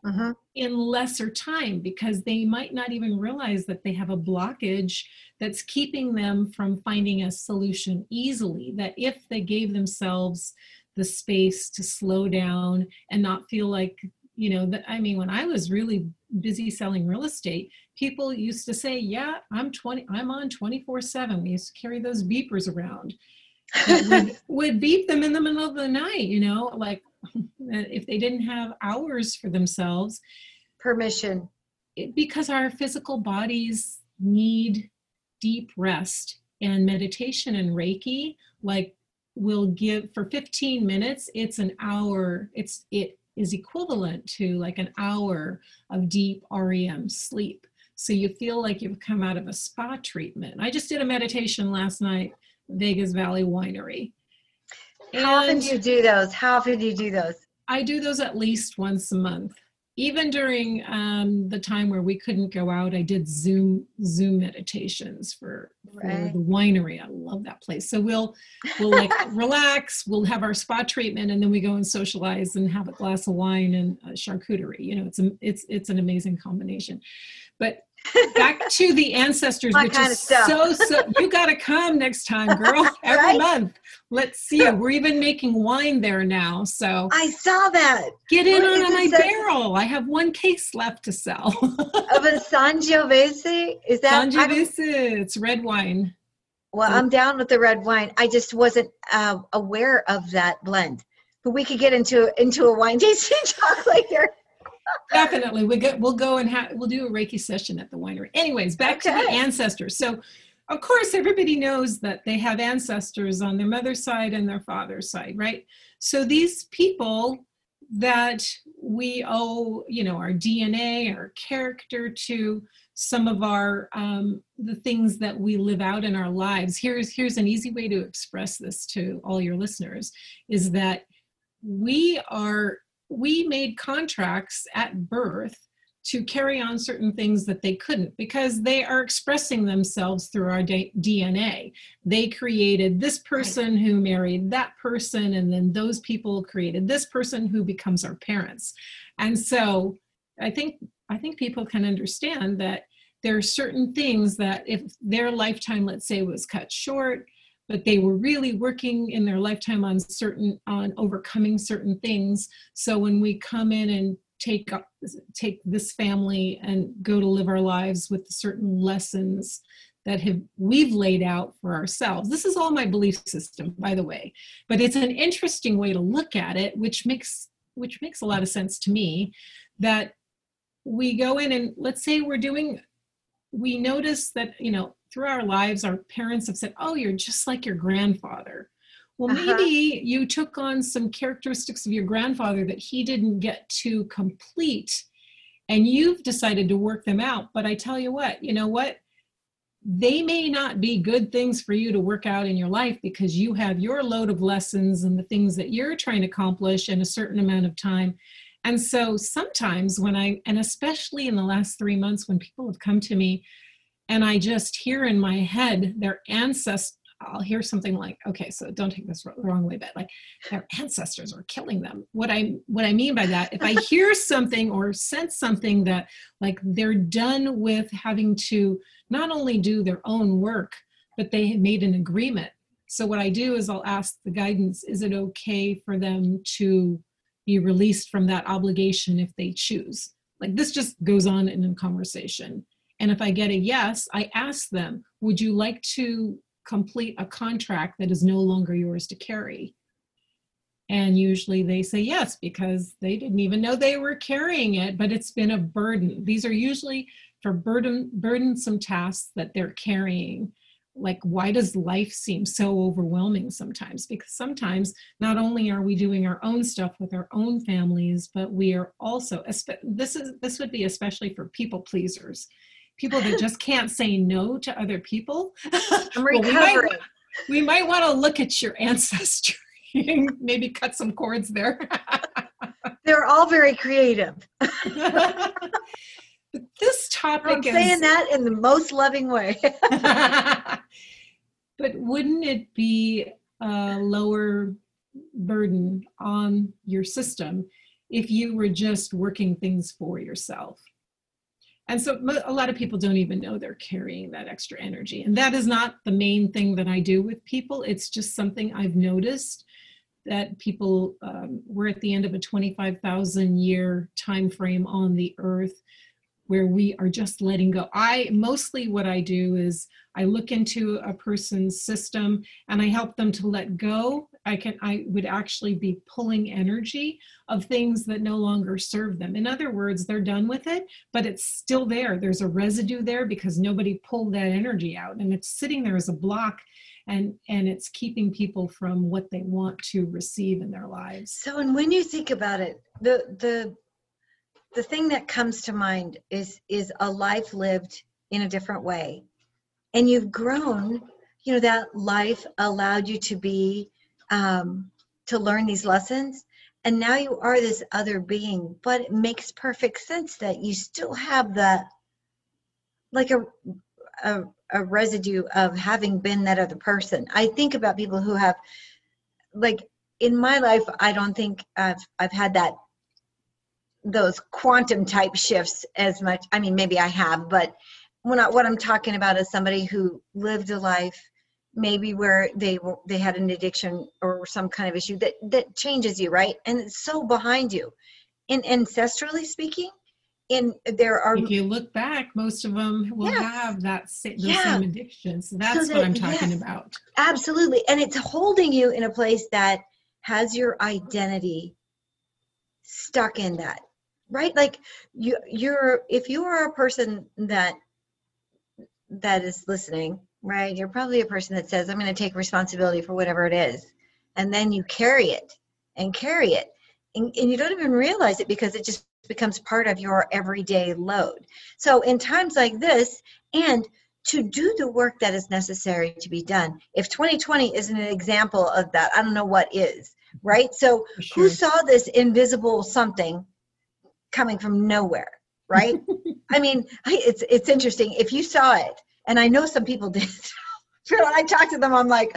mm-hmm. in lesser time because they might not even realize that they have a blockage that's keeping them from finding a solution easily. That if they gave themselves the space to slow down and not feel like, you know, that I mean, when I was really busy selling real estate, people used to say, Yeah, I'm 20, I'm on 24 7. We used to carry those beepers around. would, would beep them in the middle of the night, you know, like if they didn't have hours for themselves, permission it- because our physical bodies need deep rest and meditation and reiki like will give for 15 minutes it's an hour it's it is equivalent to like an hour of deep rem sleep. So you feel like you've come out of a spa treatment. I just did a meditation last night vegas valley winery. How often do you do those? How often do you do those? I do those at least once a month. Even during um, the time where we couldn't go out, I did Zoom Zoom meditations for, for the winery. I love that place. So we'll we'll like relax. We'll have our spa treatment, and then we go and socialize and have a glass of wine and charcuterie. You know, it's a, it's it's an amazing combination. But back to the ancestors, which is so so. You got to come next time, girl. Every Right? month. Let's see. We're even making wine there now. So i saw that get in What on my barrel. I have one case left to sell. of a sangiovese is that Sangiovese. It's red wine. well i'm down with the red wine i just wasn't uh, aware of that blend but we could get into into a wine tasting talk later Definitely. We go, we'll go and have, we'll do a Reiki session at the winery. Anyways, back to the ancestors. So, of course, everybody knows that they have ancestors on their mother's side and their father's side, right? So, these people that we owe, you know, our DNA, our character to, some of our um, the things that we live out in our lives. Here's here's an easy way to express this to all your listeners: is that we are we made contracts at birth to carry on certain things that they couldn't because they are expressing themselves through our DNA. They created this person who married that person, and then those people created this person who becomes our parents. And so I think I think people can understand that there are certain things that if their lifetime, let's say, was cut short, but they were really working in their lifetime on certain on overcoming certain things so when we come in and take up take this family and go to live our lives with certain lessons that have we've laid out for ourselves. This is all my belief system, by the way, but it's an interesting way to look at it, which makes which makes a lot of sense to me. That we go in and let's say we're doing, we notice that you know through our lives, our parents have said, "Oh, you're just like your grandfather." Well, Uh-huh. maybe you took on some characteristics of your grandfather that he didn't get to complete, and you've decided to work them out. But I tell you what, you know what? They may not be good things for you to work out in your life because you have your load of lessons and the things that you're trying to accomplish in a certain amount of time. And so sometimes when I, and especially in the last three months, when people have come to me and I just hear in my head their ancestors, I'll hear something like, okay, so don't take this the wrong way, but like their ancestors are killing them. What I what I mean by that, if I hear something or sense something that like they're done with having to not only do their own work, but they have made an agreement. So what I do is I'll ask the guidance, is it okay for them to be released from that obligation if they choose? Like this just goes on in a conversation. And if I get a yes, I ask them, would you like to complete a contract that is no longer yours to carry? And usually they say yes because they didn't even know they were carrying it, but it's been a burden. These are usually for burden, burdensome tasks that they're carrying. Like, why does life seem so overwhelming sometimes? Because sometimes not only are we doing our own stuff with our own families, but we are also, this is this would be especially for people pleasers, people that just can't say no to other people. I'm Well, we might- we might want to look at your ancestry and maybe cut some cords there. They're all very creative. but this I'm topic saying that in the most loving way. but wouldn't it be a lower burden on your system if you were just working things for yourself and so a lot of people don't even know they're carrying that extra energy. And that is not the main thing that i do with people. It's just something i've noticed that people um, we're at the end of a 25000 year time frame on the earth where we are just letting go. I mostly what i do is i look into a person's system and i help them to let go i can i would actually be pulling energy of things that no longer serve them. In other words they're done with it but it's still there. There's a residue there because nobody pulled that energy out and it's sitting there as a block and and it's keeping people from what they want to receive in their lives. So, and when you think about it, the the the thing that comes to mind is is a life lived in a different way, and you've grown. You know that life allowed you to be um, to learn these lessons, and now you are this other being. But it makes perfect sense that you still have that, like a a, a residue of having been that other person. I think about people who have like in my life i don't think i've i've had that those quantum type shifts as much i mean maybe i have but when I, what i'm talking about is somebody who lived a life maybe where they were they had an addiction or some kind of issue that that changes you right and it's so behind you and ancestrally speaking in there are if you look back most of them will Yes. have that sa- those Yeah. same addictions so that's that- what i'm talking yes. about Absolutely. And it's holding you in a place that has your identity stuck in that. Right? Like you you're if you are a person that that is listening, right? You're probably a person that says I'm going to take responsibility for whatever it is. And then you carry it and carry it. And, and you don't even realize it because it just becomes part of your everyday load. So in times like this and to do the work that is necessary to be done. If 2020 isn't an example of that, I don't know what is, right? So, for who saw this invisible something coming from nowhere, right? I mean, it's it's interesting. If you saw it, and I know some people did. when I talk to them, I'm like,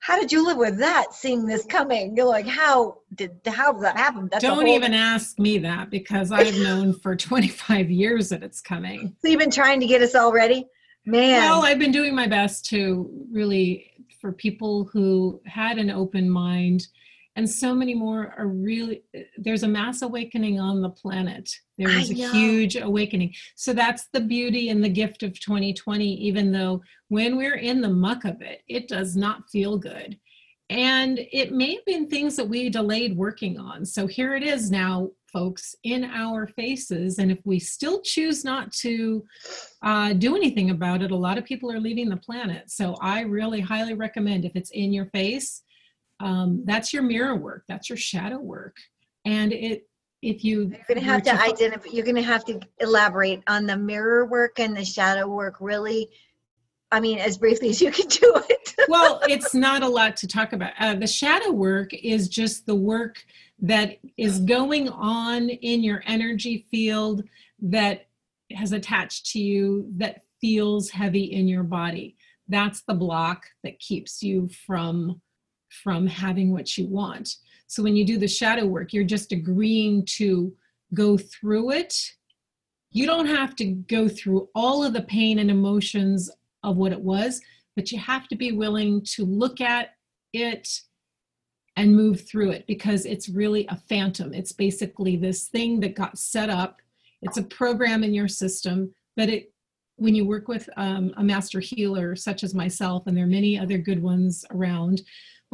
"How did you live with that? Seeing this coming?" You're like, "How did how did that happen?" That's don't whole- even ask me that because i've known for 25 years that it's coming So you've been trying to get us all ready, man. well i've been doing my best to really for people who had an open mind and so many more are really there's a mass awakening on the planet. There is a huge awakening. So that's the beauty and the gift of 2020 even though when we're in the muck of it it does not feel good. And it may have been things that we delayed working on. So here it is now folks in our faces. And if we still choose not to uh, do anything about it a lot of people are leaving the planet. So i really highly recommend if it's in your face um, that's your mirror work that's your shadow work. And it if you You're gonna have were to identify, you're gonna have to elaborate on the mirror work and the shadow work really, I mean, as briefly as you can do it. well it's not a lot to talk about. Uh, the shadow work is just the work that is going on in your energy field that has attached to you that feels heavy in your body. That's the block that keeps you from from having what you want so when you do the shadow work you're just agreeing to go through it you don't have to go through all of the pain and emotions of what it was but you have to be willing to look at it and move through it because it's really a phantom. It's basically this thing that got set up. It's a program in your system, but it when you work with um, a master healer such as myself, and there are many other good ones around,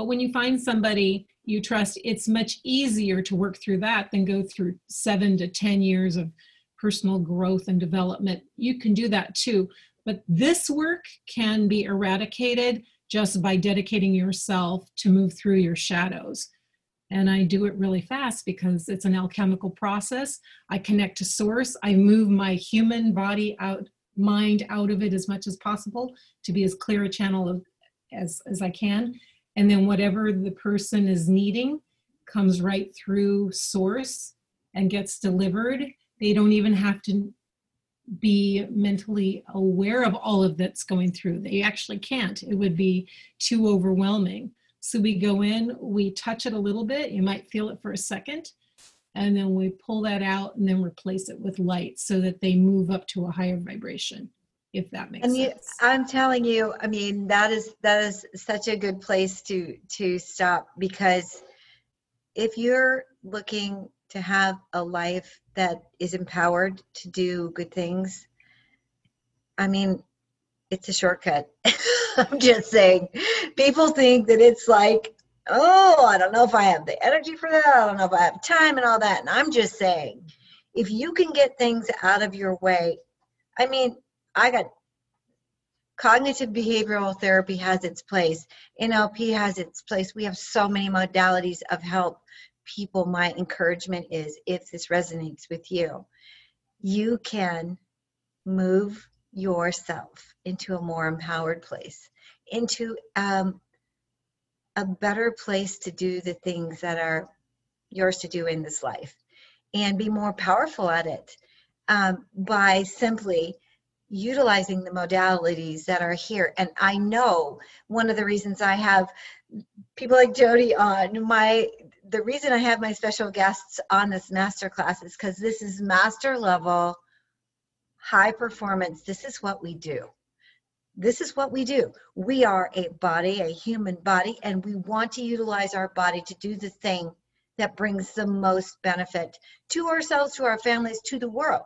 but when you find somebody you trust, it's much easier to work through that than go through seven to 10 years of personal growth and development. You can do that too. But this work can be eradicated just by dedicating yourself to move through your shadows. And I do it really fast because it's an alchemical process. I connect to source. I move my human body out, mind out of it as much as possible to be as clear a channel of, as, as I can. And then whatever the person is needing comes right through source and gets delivered. They don't even have to be mentally aware of all of that's going through. They actually can't. It would be too overwhelming. So we go in, we touch it a little bit. You might feel it for a second, and then we pull that out and then replace it with light so that they move up to a higher vibration. If that makes And you, sense. I'm telling you, I mean, that is, that is such a good place to, to stop because if you're looking to have a life that is empowered to do good things, I mean, it's a shortcut. I'm just saying. People think that it's like, oh, I don't know if I have the energy for that. I don't know if I have time and all that. And I'm just saying, if you can get things out of your way, I mean, I got cognitive behavioral therapy has its place, NLP has its place. We have so many modalities of help people. My encouragement is if this resonates with you, you can move yourself into a more empowered place, into um, a better place to do the things that are yours to do in this life and be more powerful at it um, by simply utilizing the modalities that are here. And I know one of the reasons I have people like Jodi on my the reason I have my special guests on this master class is because this is master level high performance. This is what we do. This is what we do. We are a body, a human body, and we want to utilize our body to do the thing that brings the most benefit to ourselves, to our families, to the world.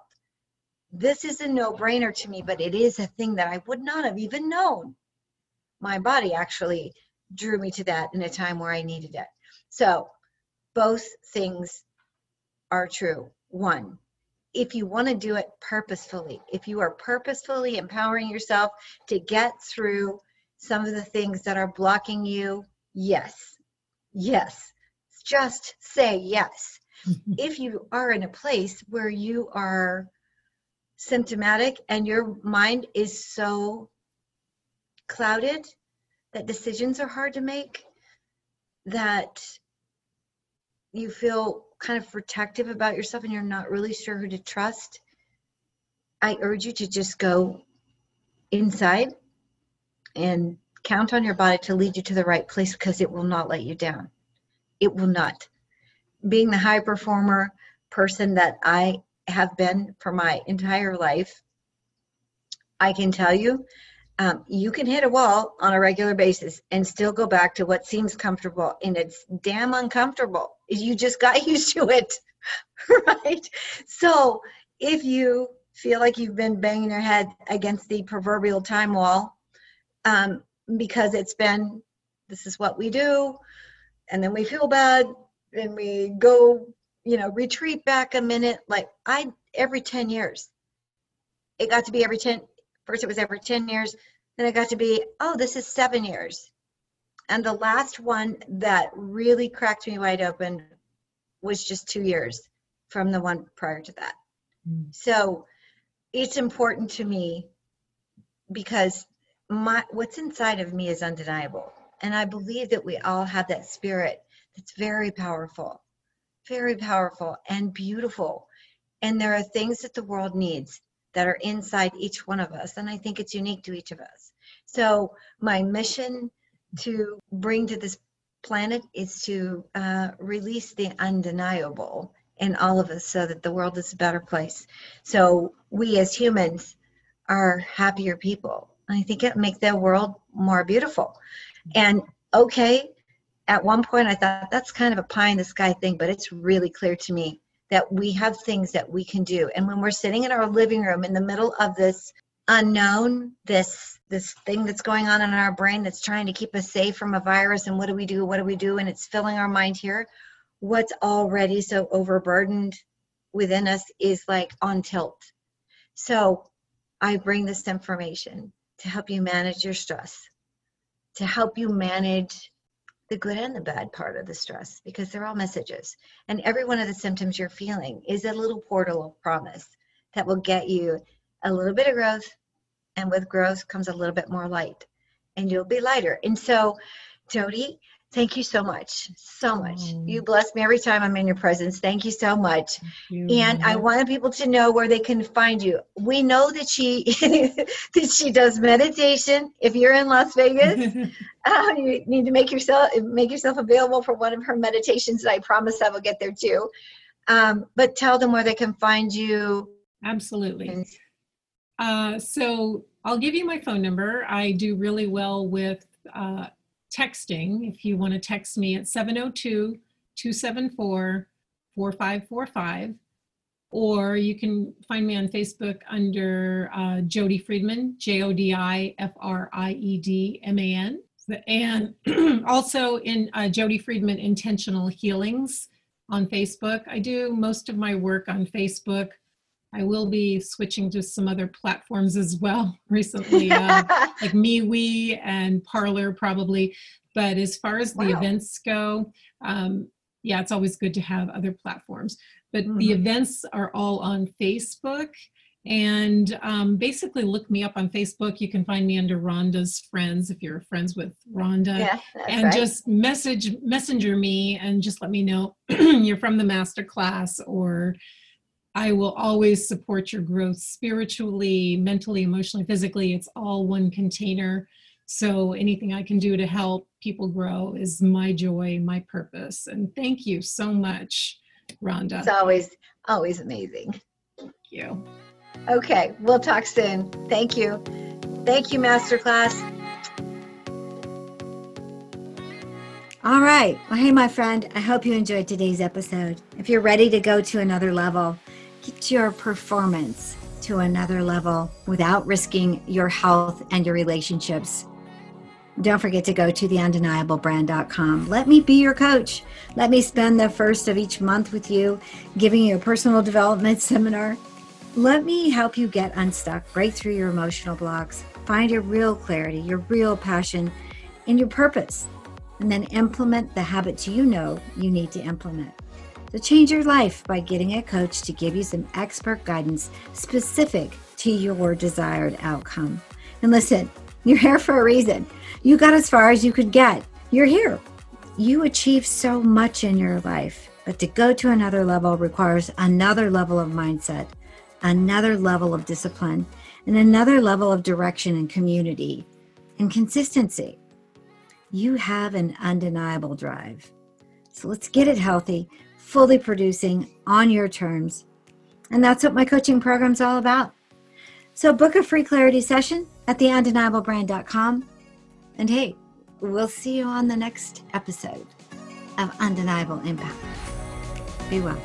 This is a no brainer to me, but it is a thing that I would not have even known. My body actually drew me to that in a time where I needed it. So, both things are true. One, if you want to do it purposefully, if you are purposefully empowering yourself to get through some of the things that are blocking you, yes, yes, just say yes. if you are in a place where you are symptomatic and your mind is so clouded that decisions are hard to make, that you feel kind of protective about yourself and you're not really sure who to trust, I urge you to just go inside and count on your body to lead you to the right place because it will not let you down. It will not. Being the high performer person that I have been for my entire life, I can tell you um, you can hit a wall on a regular basis and still go back to what seems comfortable and it's damn uncomfortable. You just got used to it right? So if you feel like you've been banging your head against the proverbial time wall um, because it's been this is what we do and then we feel bad and we go you know retreat back a minute like i every 10 years. It got to be every 10 first it was every 10 years then it got to be oh this is seven years. And the last one that really cracked me wide open was just two years from the one prior to that. Mm. so it's important to me because my what's inside of me is undeniable. And i believe that we all have that spirit that's very powerful very powerful and beautiful and there are things that the world needs that are inside each one of us. And I think it's unique to each of us. So, my mission to bring to this planet is to uh, release the undeniable in all of us so that the world is a better place. So, we as humans are happier people. I think it makes the world more beautiful. And okay, at one point I thought that's kind of a pie in the sky thing, but it's really clear to me that we have things that we can do. And when we're sitting in our living room in the middle of this unknown, this this thing that's going on in our brain that's trying to keep us safe from a virus and what do we do? What do we do? And it's filling our mind here. What's already so overburdened within us is like on tilt. So I bring this information to help you manage your stress, to help you manage the good and the bad part of the stress because they're all messages. And every one of the symptoms you're feeling is a little portal of promise that will get you a little bit of growth. And with growth comes a little bit more light, and you'll be lighter. And so, Jodi, Thank you so much. So much. Mm. You bless me every time I'm in your presence. Thank you so much. You. And I wanted people to know where they can find you. We know that she that she does meditation. If you're in Las Vegas, uh, you need to make yourself make yourself available for one of her meditations. That I promise I will get there too. Um, but tell them where they can find you. Absolutely. Uh, so I'll give you my phone number. I do really well with uh, texting. If you want to text me at 702 274 4545, or you can find me on Facebook under uh, Jodi Friedman, J O D I F R I E D M A N. And also in uh, Jodi Friedman Intentional Healings on Facebook. I do most of my work on Facebook. I will be switching to some other platforms as well recently, uh, like MeWe and Parler probably. But as far as the wow. events go, um, yeah, it's always good to have other platforms. But mm-hmm. the events are all on Facebook. And um, basically, look me up on Facebook. You can find me under Rhonda's Friends if you're friends with Rhonda. Yeah, and right. just message messenger me and just let me know you're from the master class or I will always support your growth spiritually, mentally, emotionally, physically. It's all one container. So anything I can do to help people grow is my joy, my purpose. And thank you so much, Rhonda. It's always, always amazing. Thank you. Okay, we'll talk soon. Thank you. Thank you, Masterclass. All right. Well, hey, my friend, I hope you enjoyed today's episode. If you're ready to go to another level, get your performance to another level without risking your health and your relationships. Don't forget to go to theundeniablebrand.com. Let me be your coach. Let me spend the first of each month with you, giving you a personal development seminar. Let me help you get unstuck, break through your emotional blocks, find your real clarity, your real passion, and your purpose, and then implement the habits you know you need to implement. So change your life by getting a coach to give you some expert guidance specific to your desired outcome. And listen, you're here for a reason. You got as far as you could get. You're here. You achieve so much in your life, but to go to another level requires another level of mindset, another level of discipline, and another level of direction and community and consistency. You have an undeniable drive. So let's get it healthy fully producing on your terms. And that's what my coaching program's all about. So book a free clarity session at theundeniablebrand.com. And hey, we'll see you on the next episode of Undeniable Impact. Be well.